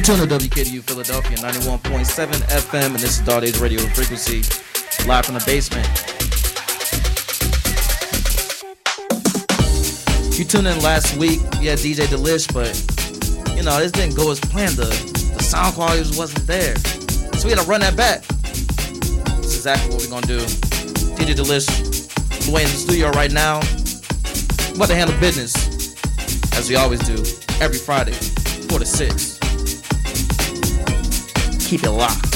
You're tuned to WKDU Philadelphia 91.7 FM, and this is Dog Daze Radio Frequency, live from the basement. You tuned in last week, we had DJ Delish, but you know, this didn't go as planned. The, the sound quality just wasn't there. So we had to run that back. This is exactly what we're gonna do. DJ Delish, Dwayne in the studio right now. I'm about to handle business, as we always do, every Friday, 4 to 6 keep it locked.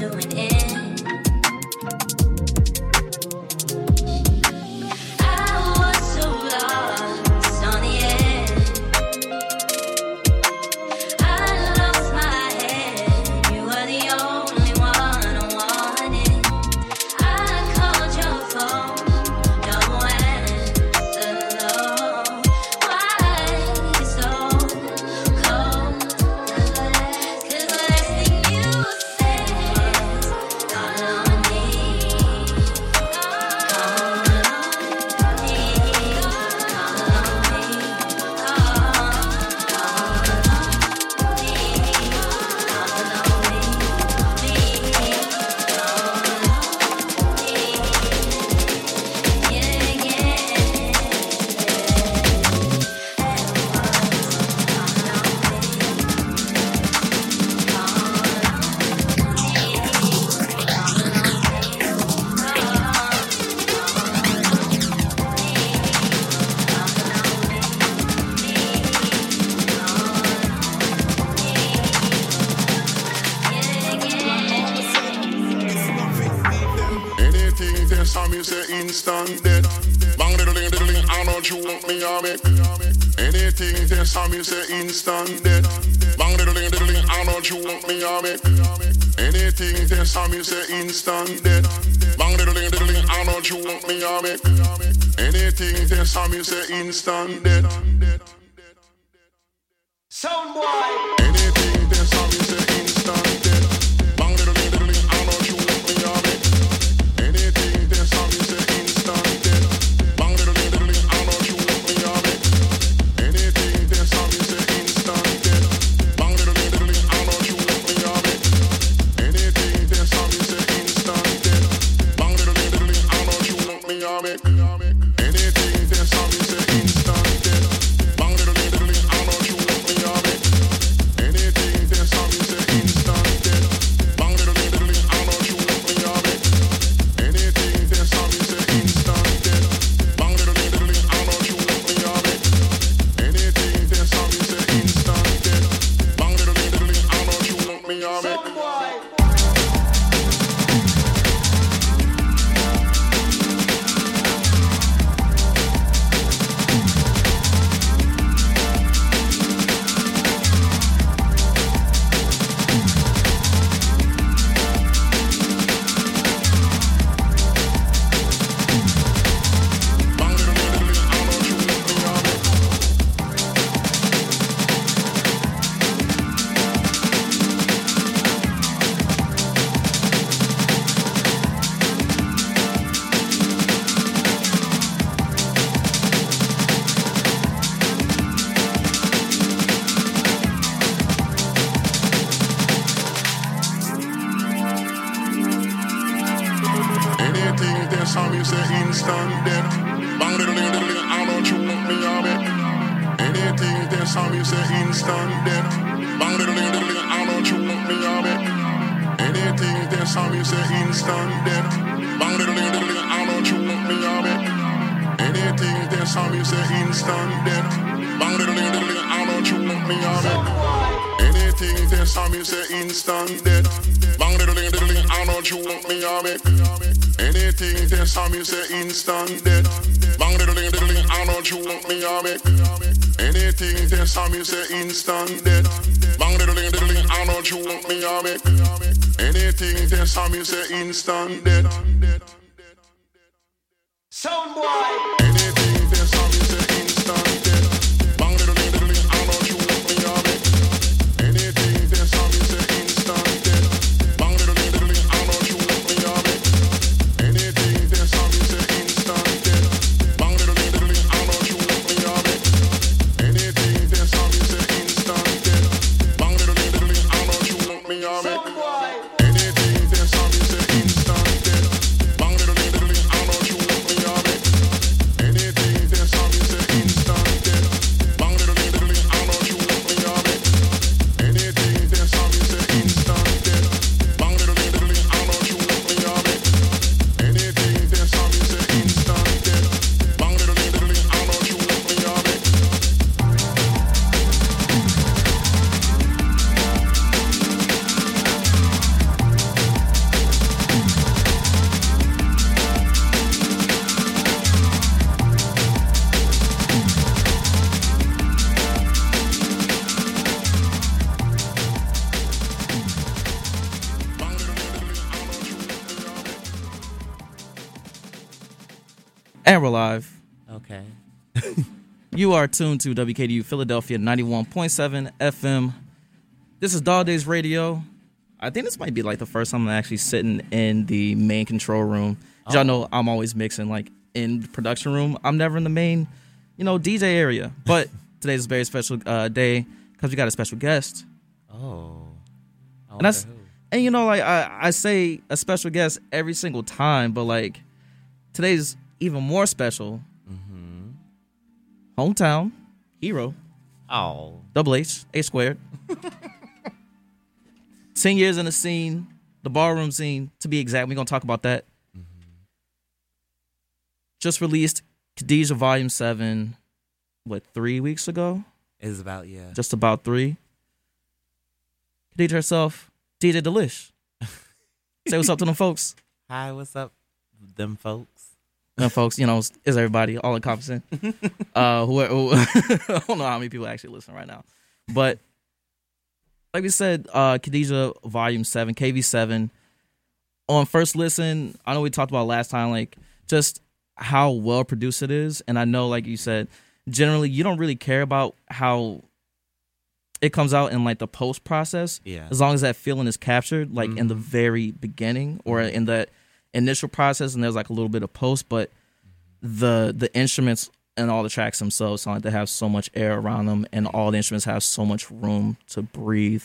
doing it. me say instant death. Bang diddling diddling, I know you want me, a make anything test. I me say instant death. Saw me say instant death. Bang little ling, little I don't you want me on it. Anything me say instant death. Bang little ling, little I don't you want me on it. Anything me say instant death. Bang little ling, little I don't you want me on it. Anything me say instant death. Bang little ling, little I don't you want me on it. Anything me say instant death. Soundboy. Anything You are tuned to WKDU Philadelphia 91.7 FM. This is Dog Daze Radio. I think this might be like the first time I'm actually sitting in the main control room. 'Cause Y'all know I'm always mixing like in the production room. I'm never in the main, you know, DJ area. But today's a very special uh, day because we got a special guest. Oh. I And that's who. and you know like I, I say a special guest every single time, but like today's even more special. Hometown hero, Oh. double H, A squared. Ten years in the scene, the ballroom scene, to be exact. We're gonna talk about that. Mm-hmm. Just released Khadijah Volume Seven, what three weeks ago? Is about yeah. Just about three. Khadijah herself, DJ Delish. Say what's up to them folks. Hi, what's up, them folks? Them folks, you know, is everybody all encompassing. uh, who, who I don't know how many people actually listen right now, but like we said, uh, Khadijah Volume Seven, KV Seven. On first listen, I know we talked about last time, like just how well produced it is, and I know, like you said, generally you don't really care about how it comes out in like the post process, Yeah. as long as that feeling is captured, like in the very beginning or in the initial process, and there's like a little bit of post, but the the instruments and all the tracks themselves sound like they have so much air around them, and all the instruments have so much room to breathe.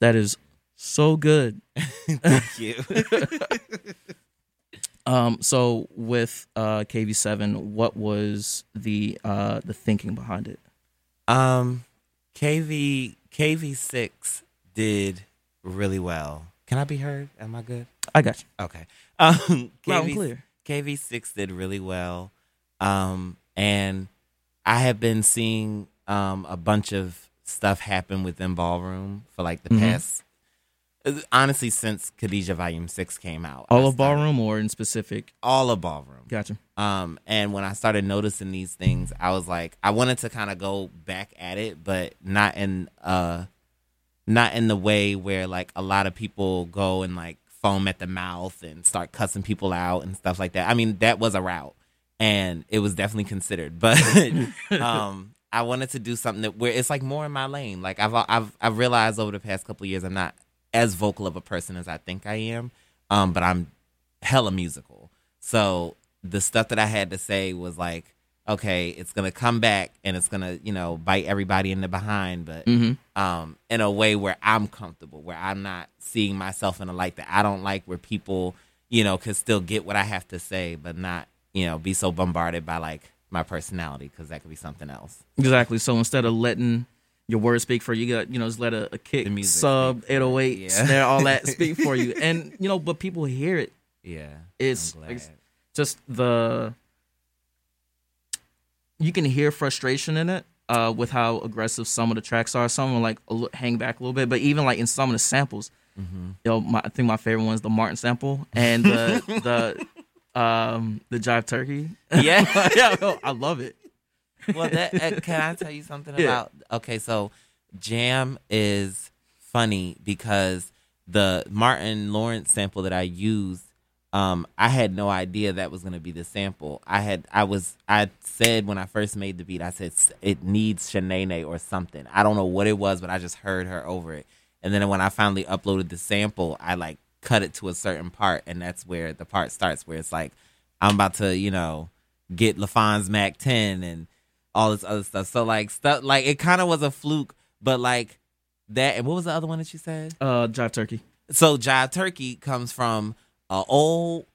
That is so good. Thank you. Um, so with uh, KV7, what was the uh, the thinking behind it? um, KV KV six did really well. Can I be heard? Am I good? I got you. Okay. Um, Loud and clear. KV six did really well, um, and I have been seeing um, a bunch of stuff happen within ballroom for like the Mhm. past, honestly, since Khadijah Volume Six came out. I All of started- ballroom or in specific? all of ballroom. Gotcha. Um, and when I started noticing these things, I was like, I wanted to kind of go back at it, but not in uh, not in the way where like a lot of people go and like foam at the mouth and start cussing people out and stuff like that. I mean, that was a route, and it was definitely considered, but um, I wanted to do something that where it's like more in my lane. Like I've I've I've realized over the past couple years, I'm not as vocal of a person as I think I am, um, but I'm hella musical. So the stuff that I had to say was like, okay, it's gonna come back and it's gonna, you know, bite everybody in the behind, but Mm-hmm. um, in a way where I'm comfortable, where I'm not seeing myself in a light that I don't like, where people you know, could still get what I have to say, but not, you know, be so bombarded by like my personality because that could be something else. Exactly. So instead of letting your words speak for you, you got you know just let a, a kick, sub, it, 808, yeah. snare, all that speak for you, and you know, but people hear it. Yeah, It's, I'm glad. it's just the you can hear frustration in it uh, with how aggressive some of the tracks are. Some are like hang back a little bit, but even like in some of the samples, Mm-hmm. you know, my, I think my favorite one is the Martin sample and the the um the Jive Turkey. yeah. yeah, no, I love it. well, that uh, can I tell you something Yeah. about? Okay, so Jam is funny because the Martin Lawrence sample that I used, um, I had no idea that was going to be the sample. I had, I was, I said when I first made the beat, I said it needs Sheneneh or something. I don't know what it was, but I just heard her over it. And then when I finally uploaded the sample, I like cut it to a certain part, and that's where the part starts, where it's like I'm about to, you know, get LaFon's Mac 10 and all this other stuff. So like stuff like it kind of was a fluke, but like that. And what was the other one that you said? Uh, Jive Turkey. So Jive Turkey comes from a old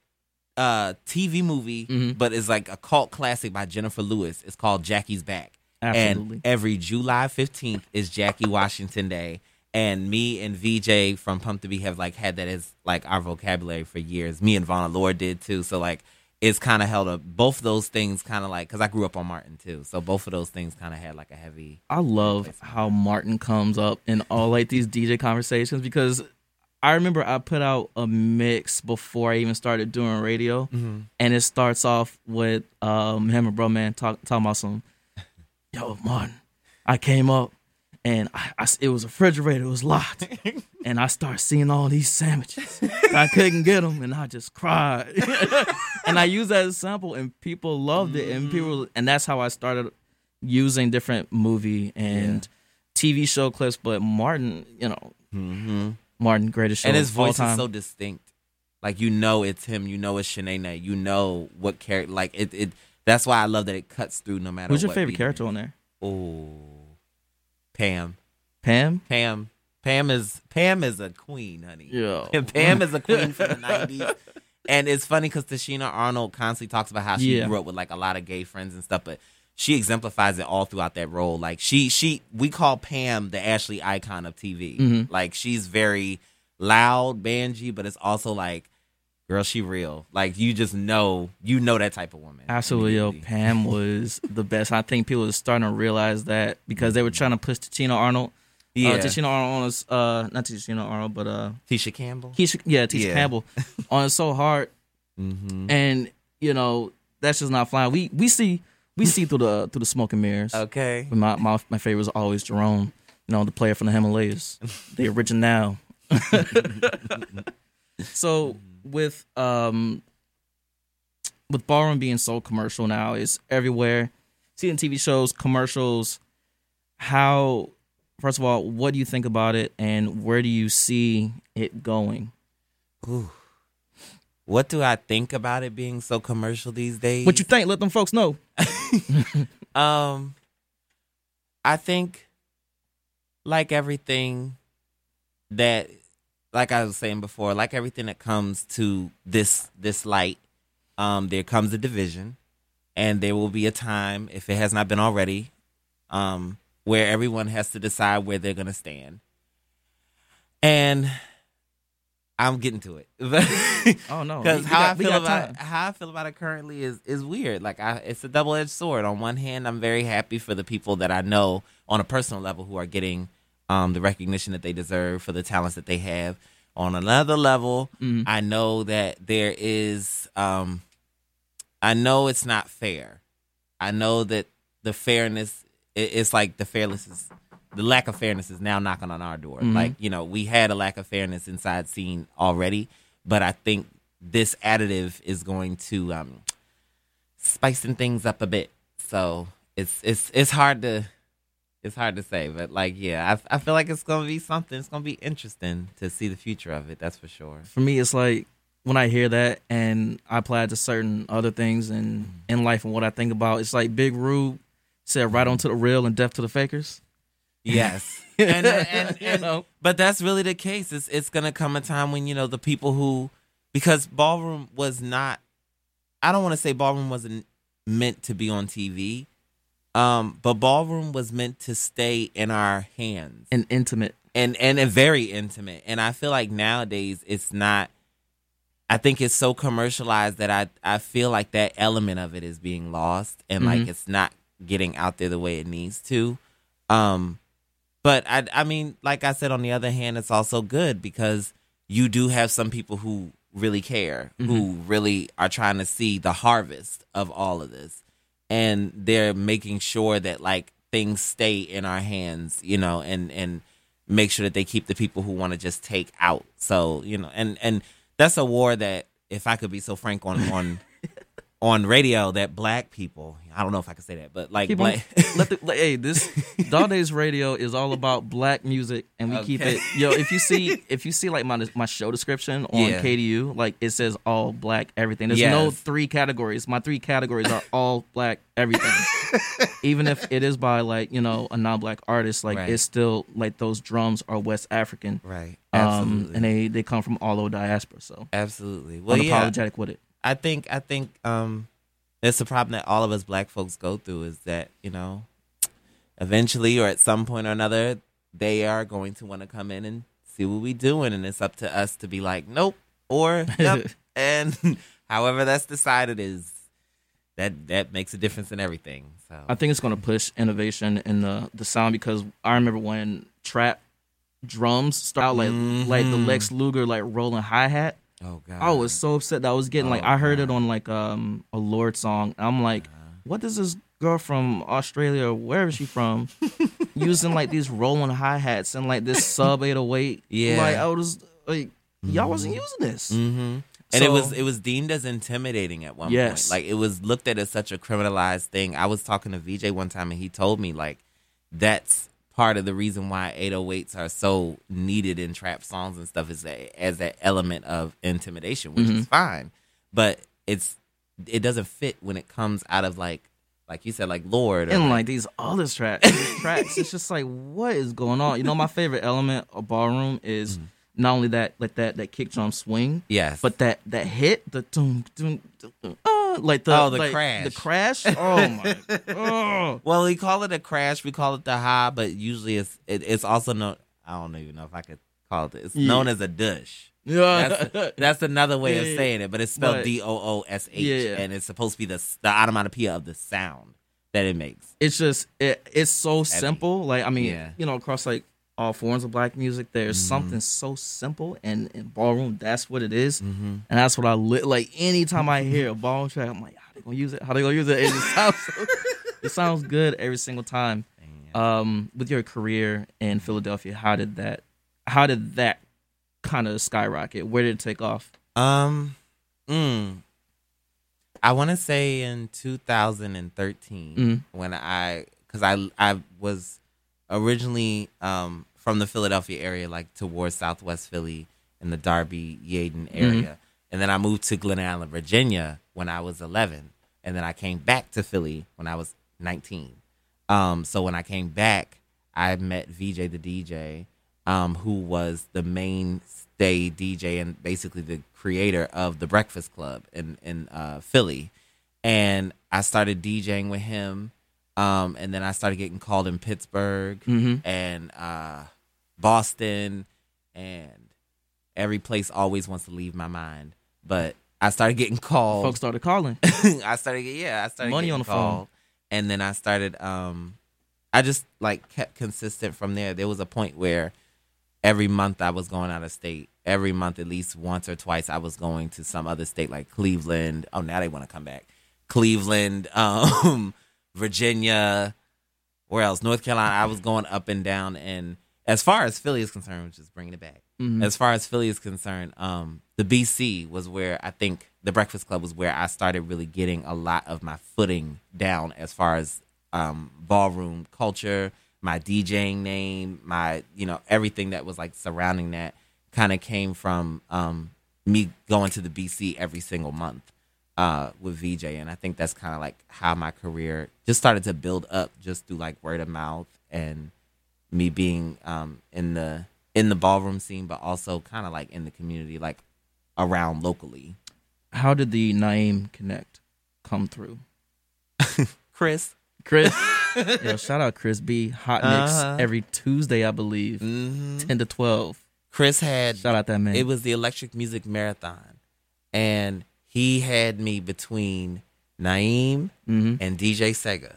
uh TV movie, Mhm. but it's like a cult classic by Jennifer Lewis. It's called Jackie's Back. Absolutely. And every July 15th is Jackie Washington Day. And me and VJ from Pump to Be have like had that as like our vocabulary for years. Me and Vonna Lord did too. So like it's kind of held up. Both those things kind of like because I grew up on Martin too. So both of those things kind of had like a heavy. I love how Martin comes up in all like these DJ conversations because I remember I put out a mix before I even started doing radio, and it starts off with um, him and Bruh-Man talk, talking about some, yo Martin, I came up and I, I it was a refrigerator, it was locked, and I start seeing all these sandwiches. I couldn't get them, and I just cried. and I used that as a sample, and people loved it, and people, and that's how I started using different movie and TV show clips. But Martin, you know, Mm-hmm. Martin, greatest show And his of all voice time. is so distinct. Like you know it's him. You know it's Sheneneh. You know what character. Like it. It. That's why I love that it cuts through no matter. Who's your favorite character it on there? Oh, Pam. Pam. Pam. Pam is Pam is a queen, honey. Yeah. And Pam is a queen from the nineties. And it's funny because Tichina Arnold constantly talks about how she Yeah. grew up with like a lot of gay friends and stuff, but she exemplifies it all throughout that role. Like she she we call Pam the Ashley icon of TV. Mhm. Like she's very loud, bangy, but it's also like, girl, she real. Like you just know you know that type of woman. Absolutely, yo. Pam was the best. I think people are starting to realize that because they were trying to push Tina Arnold. Yeah. Uh, Tina Arnold on us, uh, not Tina Arnold, but uh, Tisha Campbell. Keisha, yeah, Tisha Yeah. Campbell on it so hard, mm-hmm. and you know that's just not flying. We we see we see through the through the smoke and mirrors. Okay. But my my my favorite is always Jerome. You know, the player from the Himalayas, the original. so with um with ballroom being so commercial now, it's everywhere. Seeing TV shows, commercials. How, first of all, what do you think about it, and where do you see it going? Ooh. What do I think about it being so commercial these days? What you think? Let them folks know. Um, I think, like everything that, like I was saying before, like everything that comes to this this light, um, there comes a division, and there will be a time, if it has not been already, um, where everyone has to decide where they're gonna stand, and I'm getting to it. Oh no, Because how got- I feel about time. how I feel about it currently is is weird. Like I, it's a double edged sword. On one hand, I'm very happy for the people that I know on a personal level who are getting um, the recognition that they deserve for the talents that they have. On another level, Mhm. I know that there is. Um, I know it's not fair. I know that the fairness. It, it's like the fairness is the lack of fairness is now knocking on our door. Mhm. Like you know, we had a lack of fairness inside scene already, but I think this additive is going to um, spicing things up a bit. So it's it's it's hard to it's hard to say, but like yeah, I I feel like it's gonna be something. It's gonna be interesting to see the future of it. That's for sure. for me it's like when I hear that and I apply it to certain other things in in life and what I think about, it's like Big Rube said right onto the real and death to the fakers. Yes, and, and, You and- know? but that's really the case. It's it's gonna come a time when you know the people who because ballroom was not. I don't want to say ballroom wasn't meant to be on TV, um, but ballroom was meant to stay in our hands And intimate. and and and very intimate. And I feel like nowadays it's not. I think it's so commercialized that I I feel like that element of it is being lost, and like it's not getting out there the way it needs to. Um, but I I mean, like I said, on the other hand, it's also good because you do have some people who really care, who mm-hmm. really are trying to see the harvest of all of this, and they're making sure that like things stay in our hands, you know, and and make sure that they keep the people who want to just take out. So you know, and and that's a war that if I could be so frank on on on radio, that black people, I don't know if I can say that, but like black, let the, like, hey, this Daze Radio is all about black music, and we keep it. Yo, if you see, if you see like my my show description on Yeah. KDU, like it says all black everything. There's no three categories. My three categories are all black everything. Even if it is by like you know a non-black artist, like Right. it's still like those drums are West African, right, um, absolutely, and they they come from all over diaspora. So absolutely. Well, yeah, unapologetic with it. I think I think um it's a problem that all of us black folks go through is that, you know, eventually or at some point or another, they are going to want to come in and see what we doing and it's up to us to be like, Nope or yep. and however that's decided is that that makes a difference in everything. So I think it's going to push innovation in the the sound because I remember when trap drums started like like the Lex Luger like rolling hi hat. Oh god. I was so upset that I was getting like Oh, I heard it on like um a Lorde song. I'm like, what does this girl from Australia or wherever she from using like these rolling hi hats and like this sub 808? Yeah. like I was like y'all wasn't using this. Mm-hmm. And it was it was deemed as intimidating at one Yes. point. Like it was looked at as such a criminalized thing. I was talking to VJ one time and he told me like that's part of the reason why 808s are so needed in trap songs and stuff is that as that element of intimidation, which Mm-hmm. is fine. But it's it doesn't fit when it comes out of like like you said, like Lorde or and like, like these other tracks, tracks, it's just like what is going on? You know, my favorite element of ballroom is Mm-hmm. Not only that like that that kick drum swing, yes, but that that hit the doom, doom, doom, uh, like the Oh, the like, crash. the crash. Oh my, oh. Well, we call it a crash. We call it the high, but usually it's it, it's also known. I don't even know if I could call it. It's Yeah. known as a dush. yeah, That's, that's another way Yeah, of saying it, but it's spelled D O O S H, Yeah. and it's supposed to be the the onomatopoeia of the sound that it makes. it's just it, it's so simple. Like I mean, you know, across like all forms of black music, there's Mm-hmm. something so simple, and in ballroom, that's what it is. Mm-hmm. and that's what I li- like. Anytime I hear a ballroom track, I'm like, how they gonna use it? How they gonna use it? It sounds, so, it sounds good every single time. Um, with your career in Philadelphia, how did that, how did that kind of skyrocket? Where did it take off? Um, mm, I want to say in 2013 Mhm. when I, because I I was originally um from the Philadelphia area, like towards Southwest Philly in the Darby Yeadon area, and then I moved to Glen Allen, Virginia when I was 11, and then I came back to Philly when I was 19. Um, so when I came back, I met VJ the DJ, um, who was the mainstay DJ and basically the creator of the Breakfast Club in in uh, Philly, and I started DJing with him. Um, and then I started getting called in Pittsburgh and uh, Boston, and every place always wants to leave my mind. But I started getting called. Folks started calling. I started yeah, I started Money getting on the phone. called, and then I started um I just like kept consistent from there. There was a point where every month I was going out of state. Every month at least once or twice I was going to some other state like Cleveland. Oh, now they want to come back. Cleveland, um Virginia, where else? North Carolina. I was going up and down and as far as Philly is concerned, just bringing it back. As far as Philly is concerned, um, the BC was where I think the Breakfast Club was where I started really getting a lot of my footing down as far as um, ballroom culture, my DJing name, my you know everything that was like surrounding that kind of came from um, me going to the BC every single month uh, with VJ, and I think that's kind of like how my career just started to build up just through like word of mouth and me being um, in the in the ballroom scene, but also kind of like in the community. Like around locally. How did the Naeem Connect come through? Chris, Chris, yo, shout out Chris B. Hot Mix Uh-huh. every Tuesday, I believe, hmm ten to twelve. Chris had Shout out that man. It was the Electric Music Marathon, and he had me between Naeem Mhm. and DJ Sega.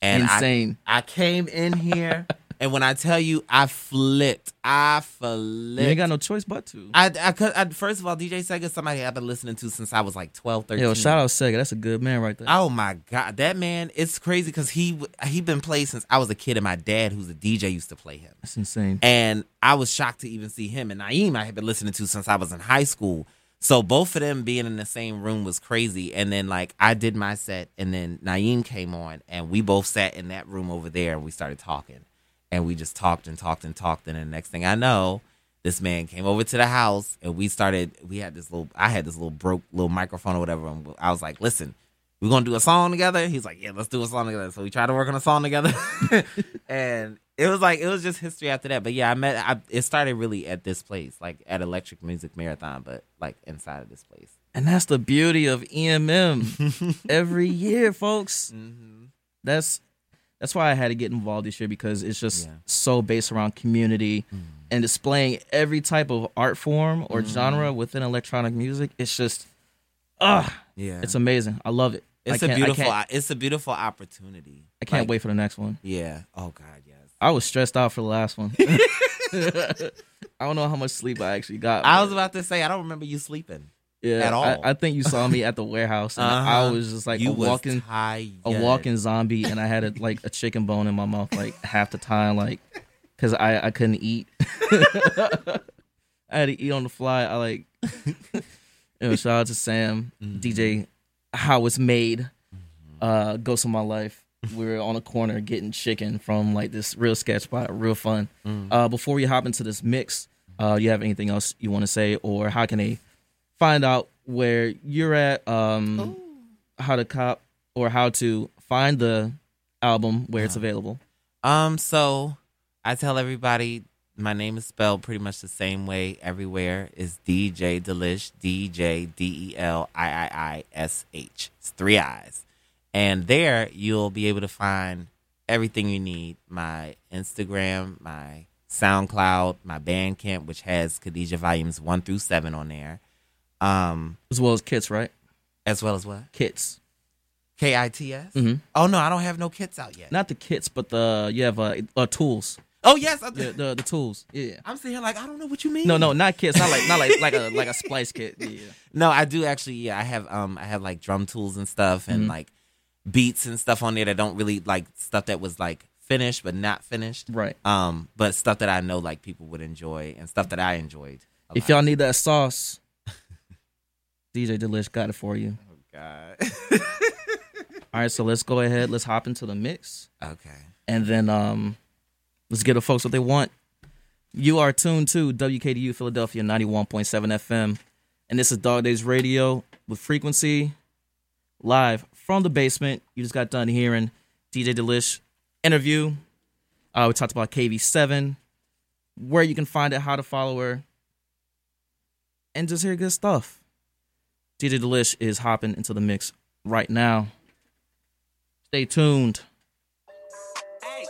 And I- insane. I, came in here, and when I tell you, I flipped. I you flipped. ain't got no choice but to. I, I, could, I, first of all, DJ Sega, is somebody I've been listening to since I was like 12, 13. Yo, shout out Sega. That's a good man right there. Oh my god, that man! It's crazy because he he been played since I was a kid, and my dad, who's a DJ, used to play him. That's insane. And I was shocked to even see him. And Naeem, I had been listening to since I was in high school. So both of them being in the same room was crazy. And then like I did my set, and then Naeem came on, and we both sat in that room over there, and we started talking, and we just talked and talked and talked. And then the next thing I know, this man came over to the house, and we started. We had this little. I had this little broke little microphone or whatever. And I was like, listen. We're gonna do a song together. He's like, Yeah, let's do a song together. So we tried to work on a song together. and it was like it was just history after that. But yeah, I met I, it started really at this place, like at Electric Music Marathon, but like inside of this place. And that's the beauty of EMM. Every year, folks. Mm-hmm. That's that's why I had to get involved this year because it's just Yeah. so based around community and displaying every type of art form or genre within electronic music. It's just, ah, Yeah. it's amazing. I love it. It's a beautiful it's a beautiful opportunity. I can't Like, wait for the next one. Yeah. Oh God. I was stressed out for the last one. I don't know how much sleep I actually got. I was about to say I don't remember you sleeping. yeah, at all. I, I think you saw me at the warehouse, and I Uh-huh. was just like you a walking, tired. a walking zombie, and I had a, like a chicken bone in my mouth like half the time, like because I I couldn't eat. I had to eat on the fly. I like. you know, shout out to Sam, Mm-hmm. DJ, how it's made. Uh, Ghost of My Life. We were on a corner getting chicken from like this real sketch spot, real fun. Mm. Uh, before we hop into this mix, uh, you have anything else you want to say, or how can they find out where you're at, um, how to cop, or how to find the album where Uh-huh. it's available? Um, so I tell everybody my name is spelled pretty much the same way everywhere. Is DJ Delish, D J D E L I I I S H. It's three eyes. And there you'll be able to find everything you need. My Instagram, my SoundCloud, my Bandcamp, which has Khadijah volumes one through seven on there. Um, As well as kits, right? as well as what? Kits, K I T S? Mhm. Oh no, I don't have no kits out yet. not the kits, but the you have uh, uh tools, Oh yes, the, the the tools. Yeah. I'm sitting here like I don't know what you mean. No, no, not kits. Not like not like like a like a splice kit. Yeah. No, I do actually. Yeah, I have um, I have like drum tools and stuff, and Mhm. like beats and stuff on there that don't really like stuff that was like finished but not finished. Right. Um, but stuff that I know like people would enjoy and stuff that I enjoyed. If y'all need that sauce, DJ Delish got it for you. oh God. All right, so let's go ahead. Let's hop into the mix, okay. and then um, let's give the folks what they want. You are tuned to WKDU Philadelphia ninety one point seven FM, and this is Dog Daze Radio with Frequency live from the basement. You just got done hearing DJ Delish interview. Uh, we talked about KV seven, where you can find it, how to follow her, and just hear good stuff. DJ Delish is hopping into the mix right now. Stay tuned. Hey,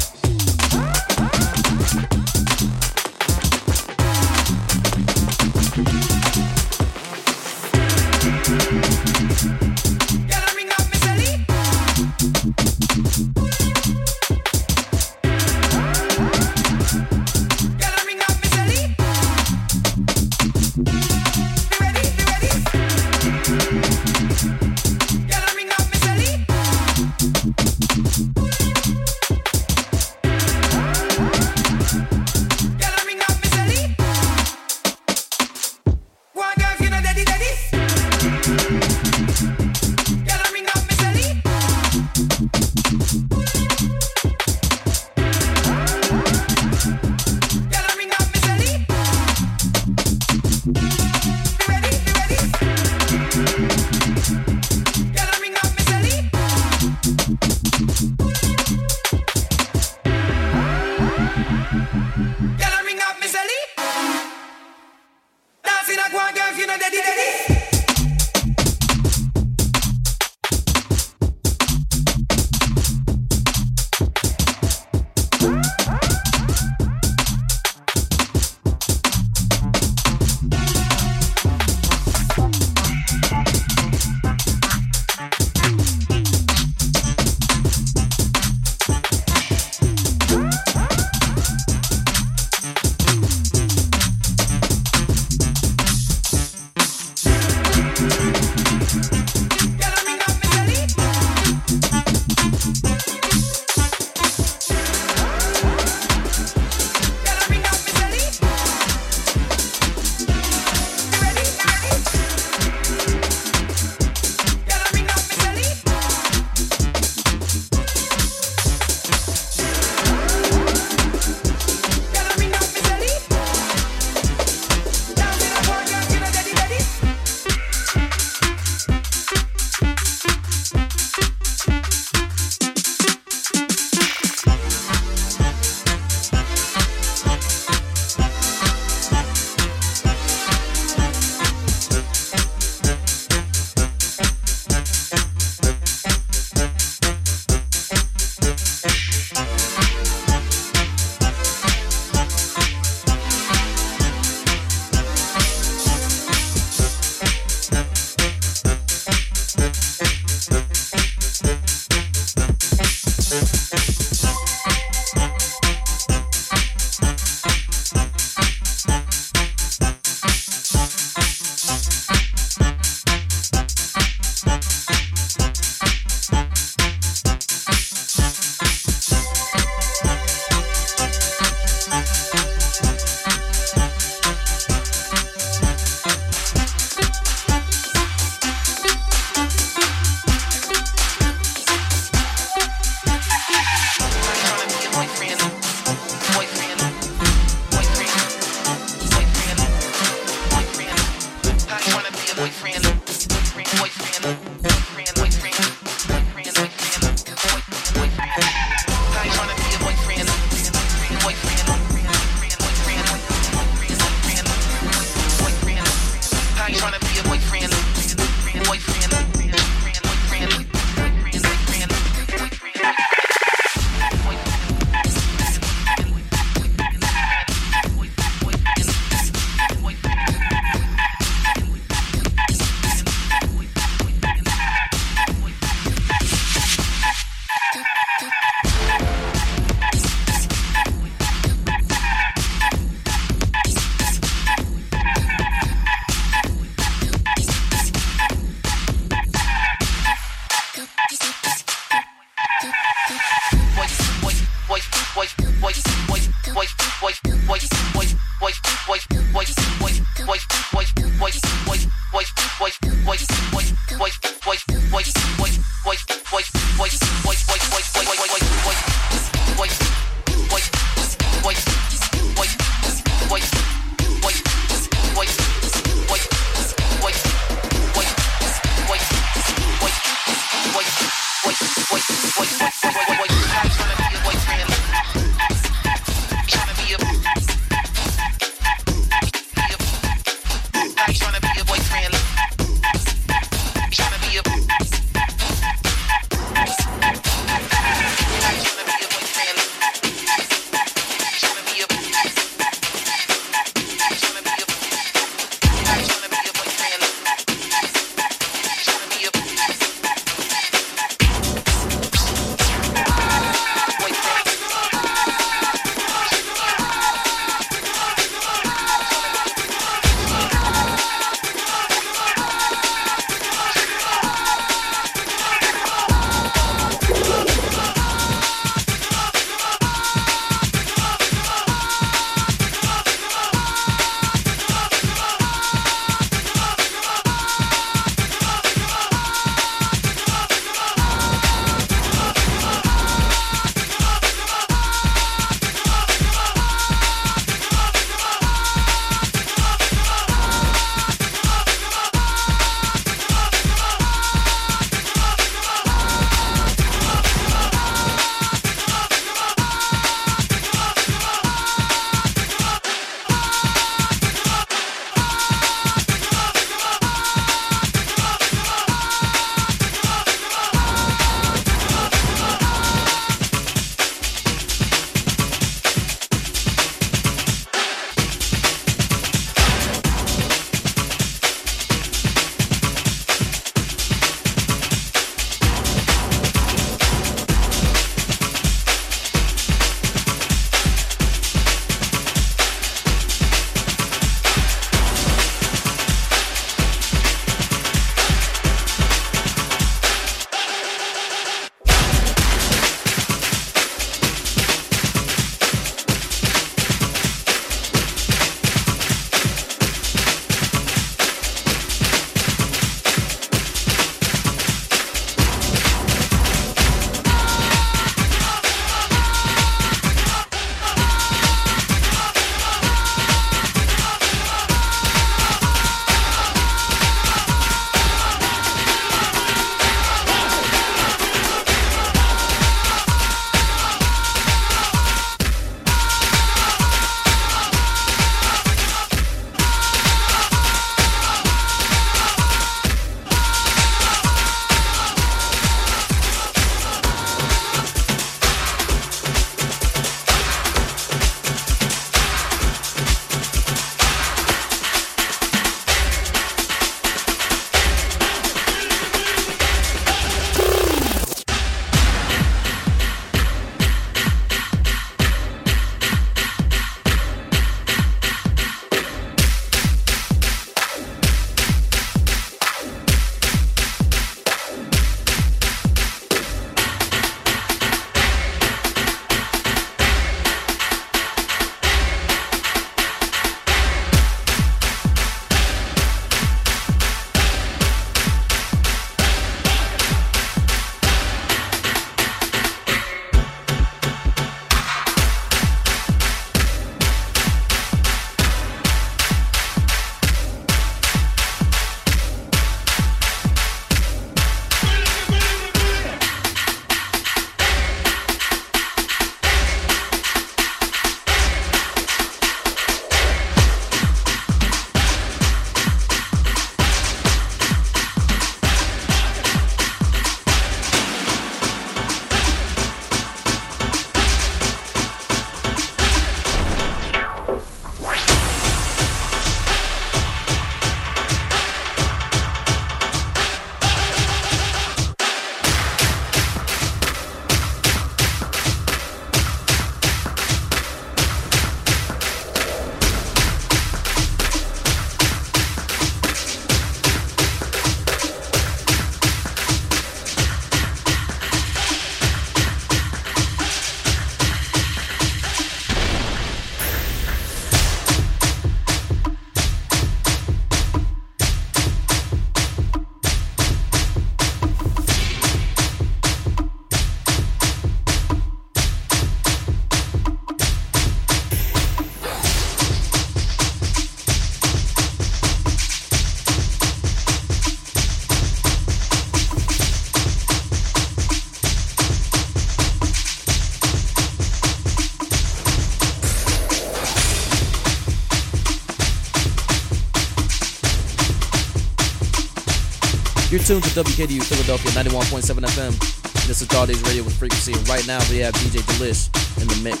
You're tuned to WKDU Philadelphia 91.7 FM. This is All Days Radio with Frequency. And right now we have DJ Delish in the mix.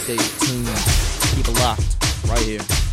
Stay tuned. Keep it locked right here.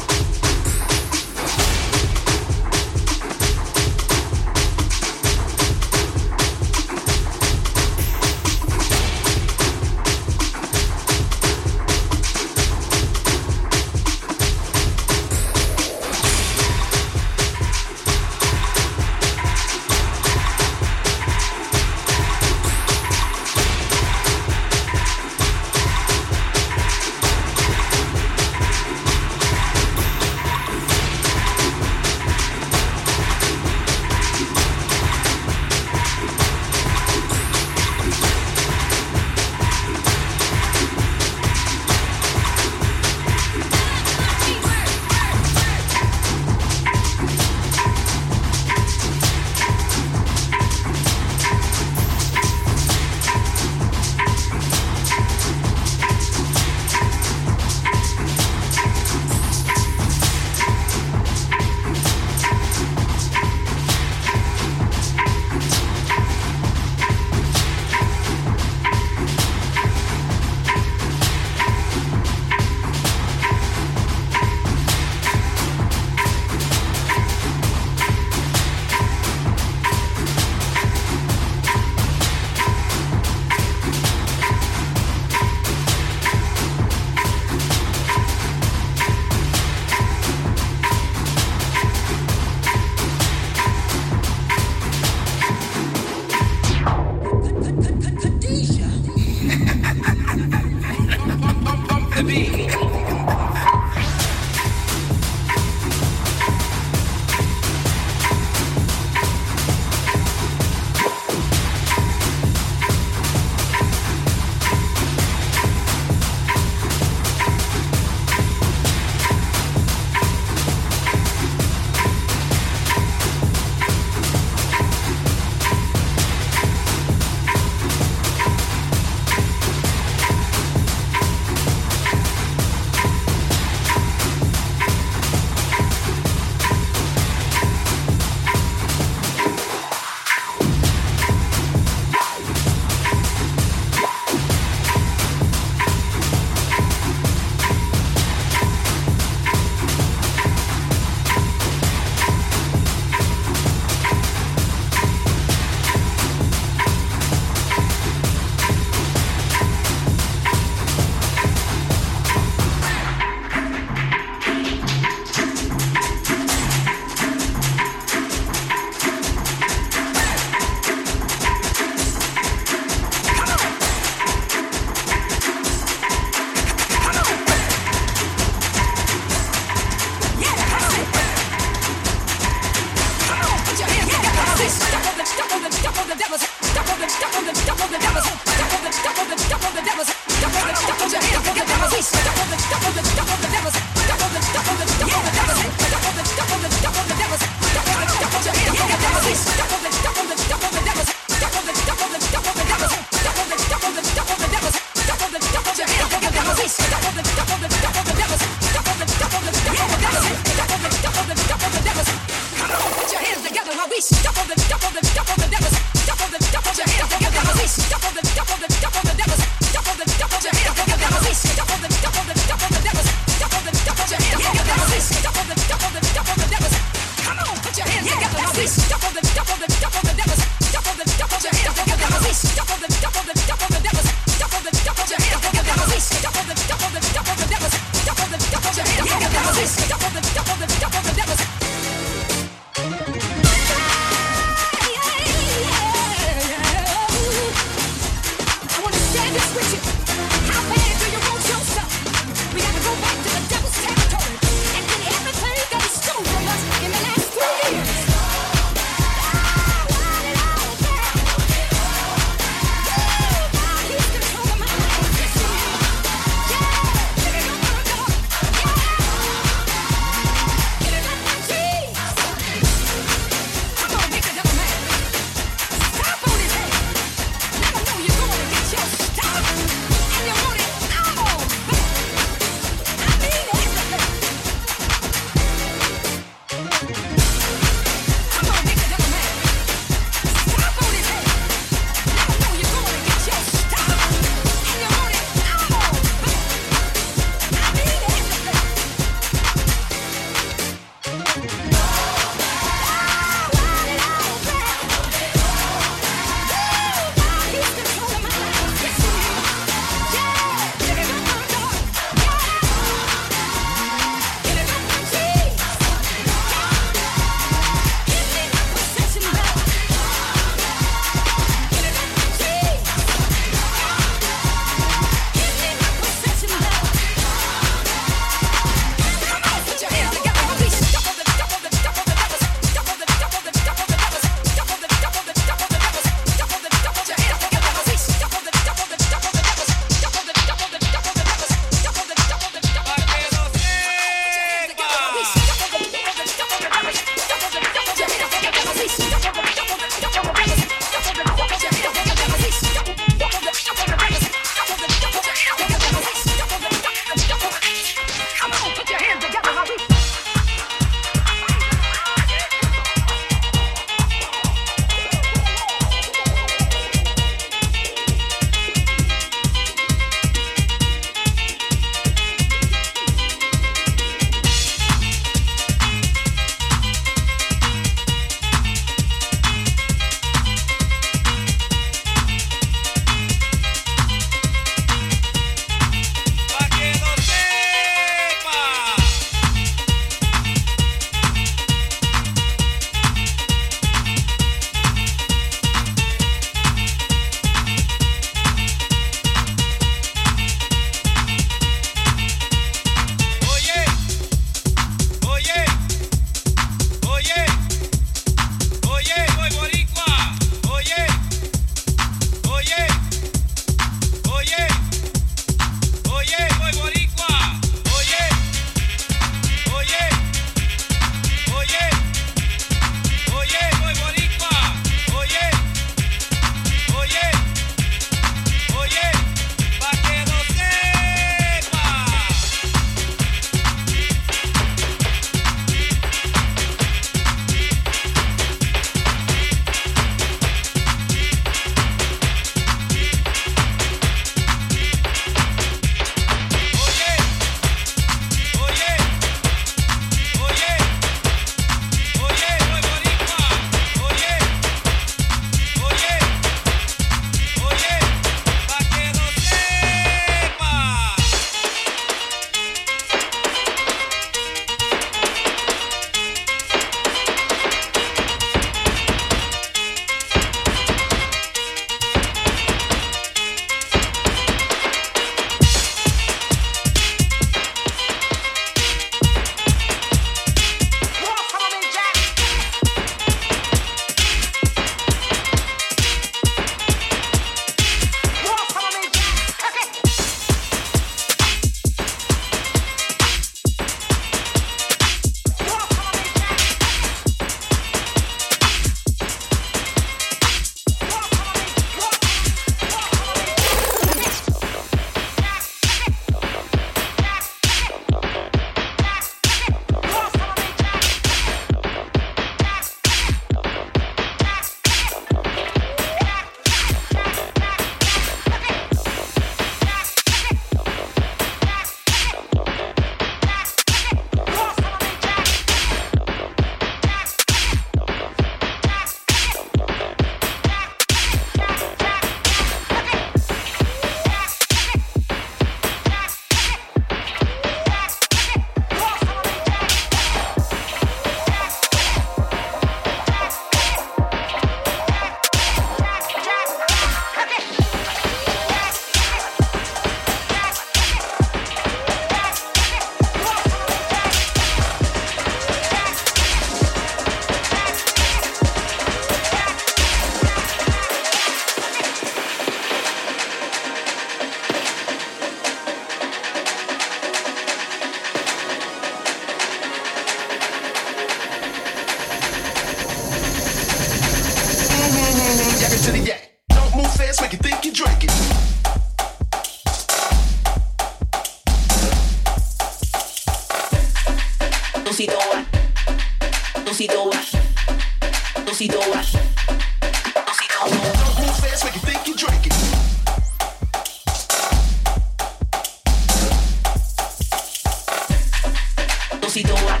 Dosi doa.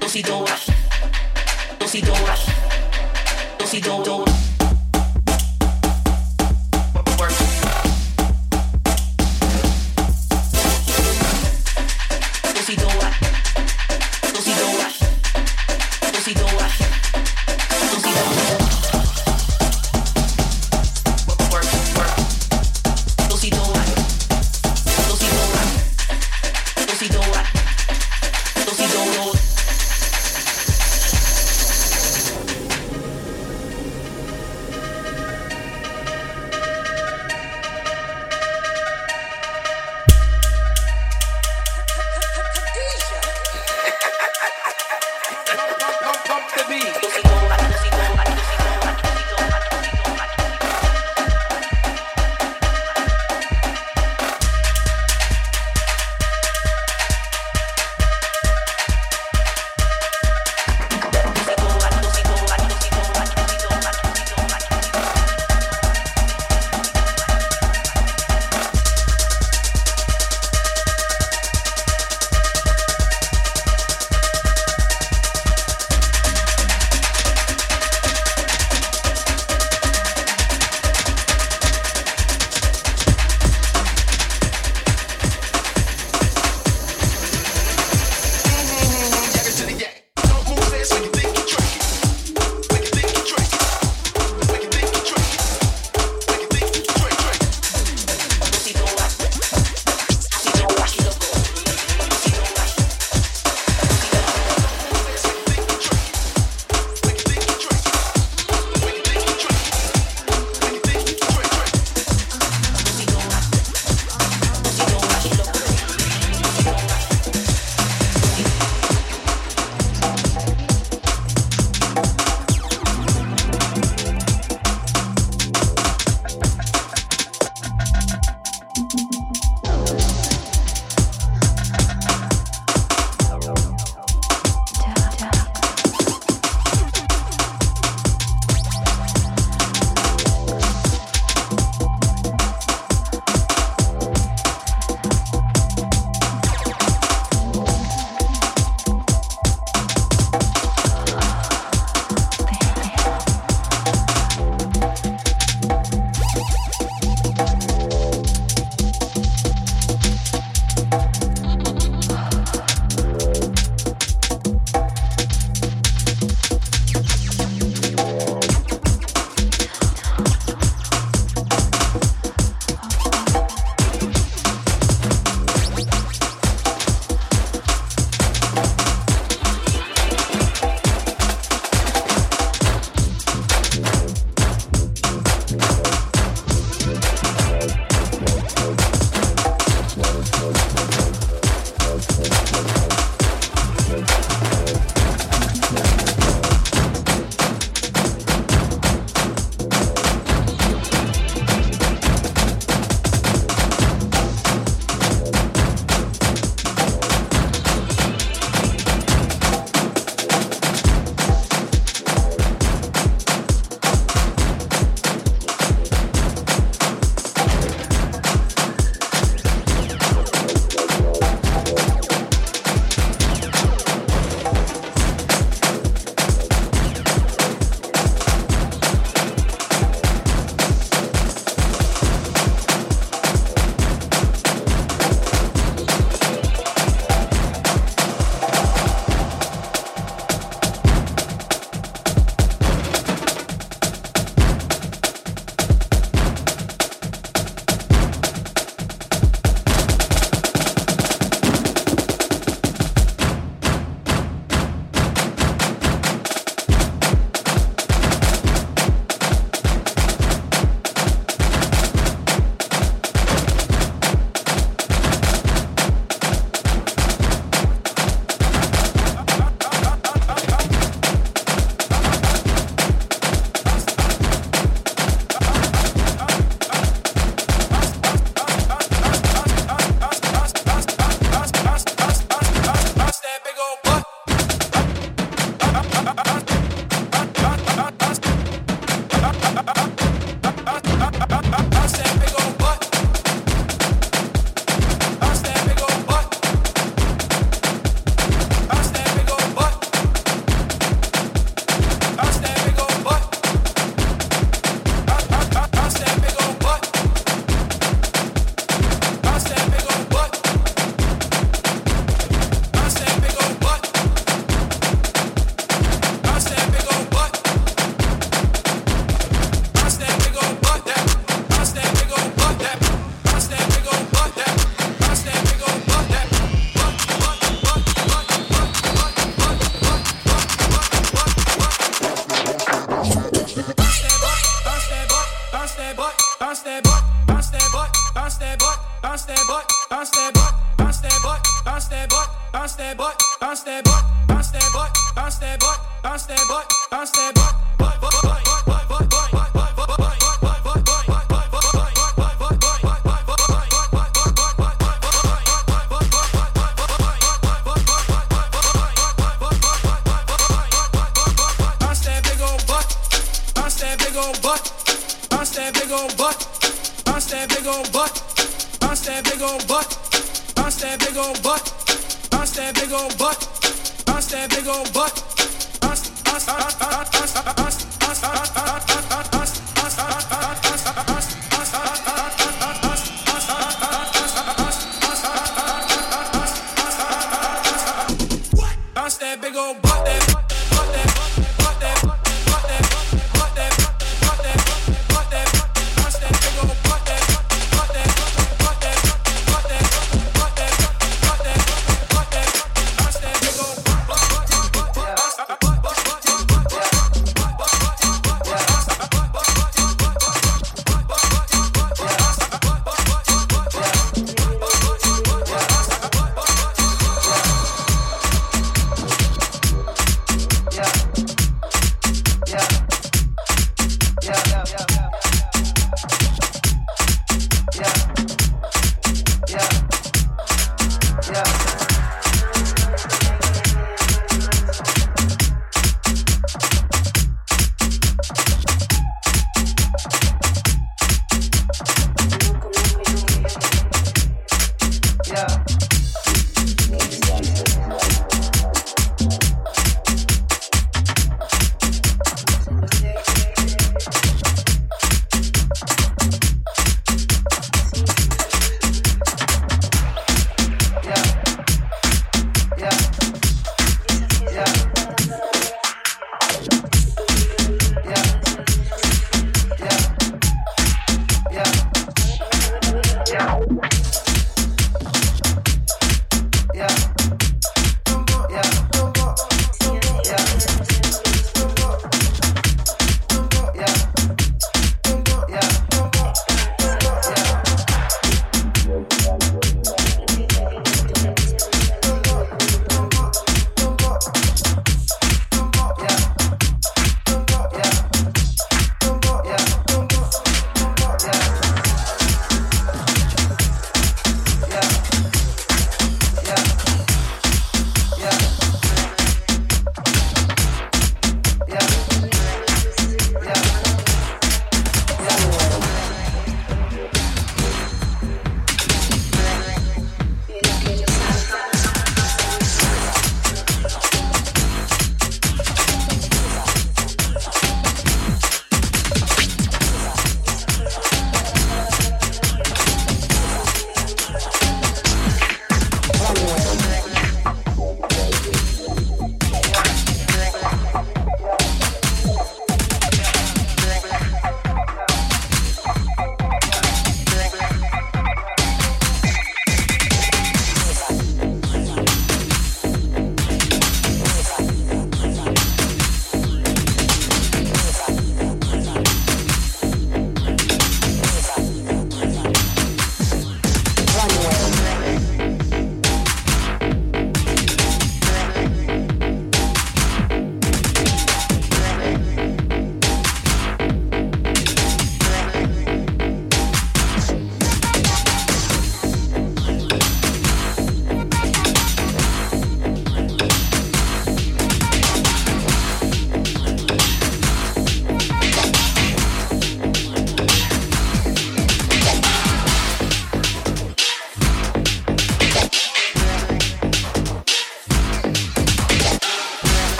Dosi doa. Dosi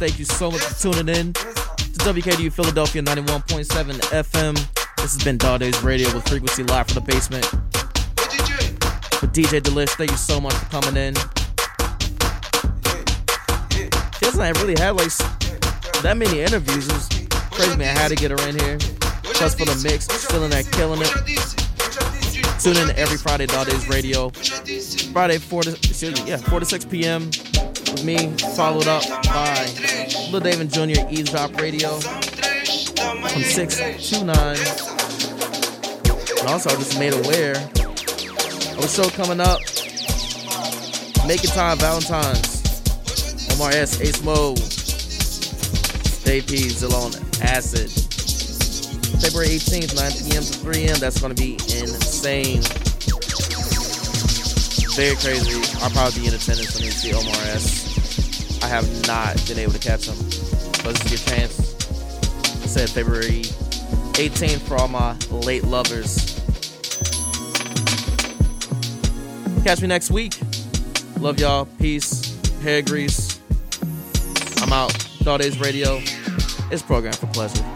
Thank you so much for tuning in to WKDU Philadelphia 91.7 FM. This has been Dog Daze Radio with Frequency Live from the basement. With DJ Delish, thank you so much for coming in. Like I really had like that many interviews. Crazy, man. I had to get her in here. Plus for the mix, in there killing it. Tune in every Friday, Dog Daze Radio. Friday, 4 to, excuse me, yeah, 4 to 6 p.m. with me, followed up by Lil Dave and Jr. Eavesdrop Radio from 6 to 9. And also, I just made aware of a show coming up. Making Time Valentine's. Omar S. Ace Mo. Dave P. Zilone Acid. February 18th, 9 p.m. to 3 a.m. That's going to be insane. Very crazy. I'll probably be in attendance when you see Omar S. I have not been able to catch them. But this is your chance. I said February 18th for all my late lovers. Catch me next week. Love y'all. Peace. Hair grease. I'm out. Daze Radio. It's programmed for pleasure.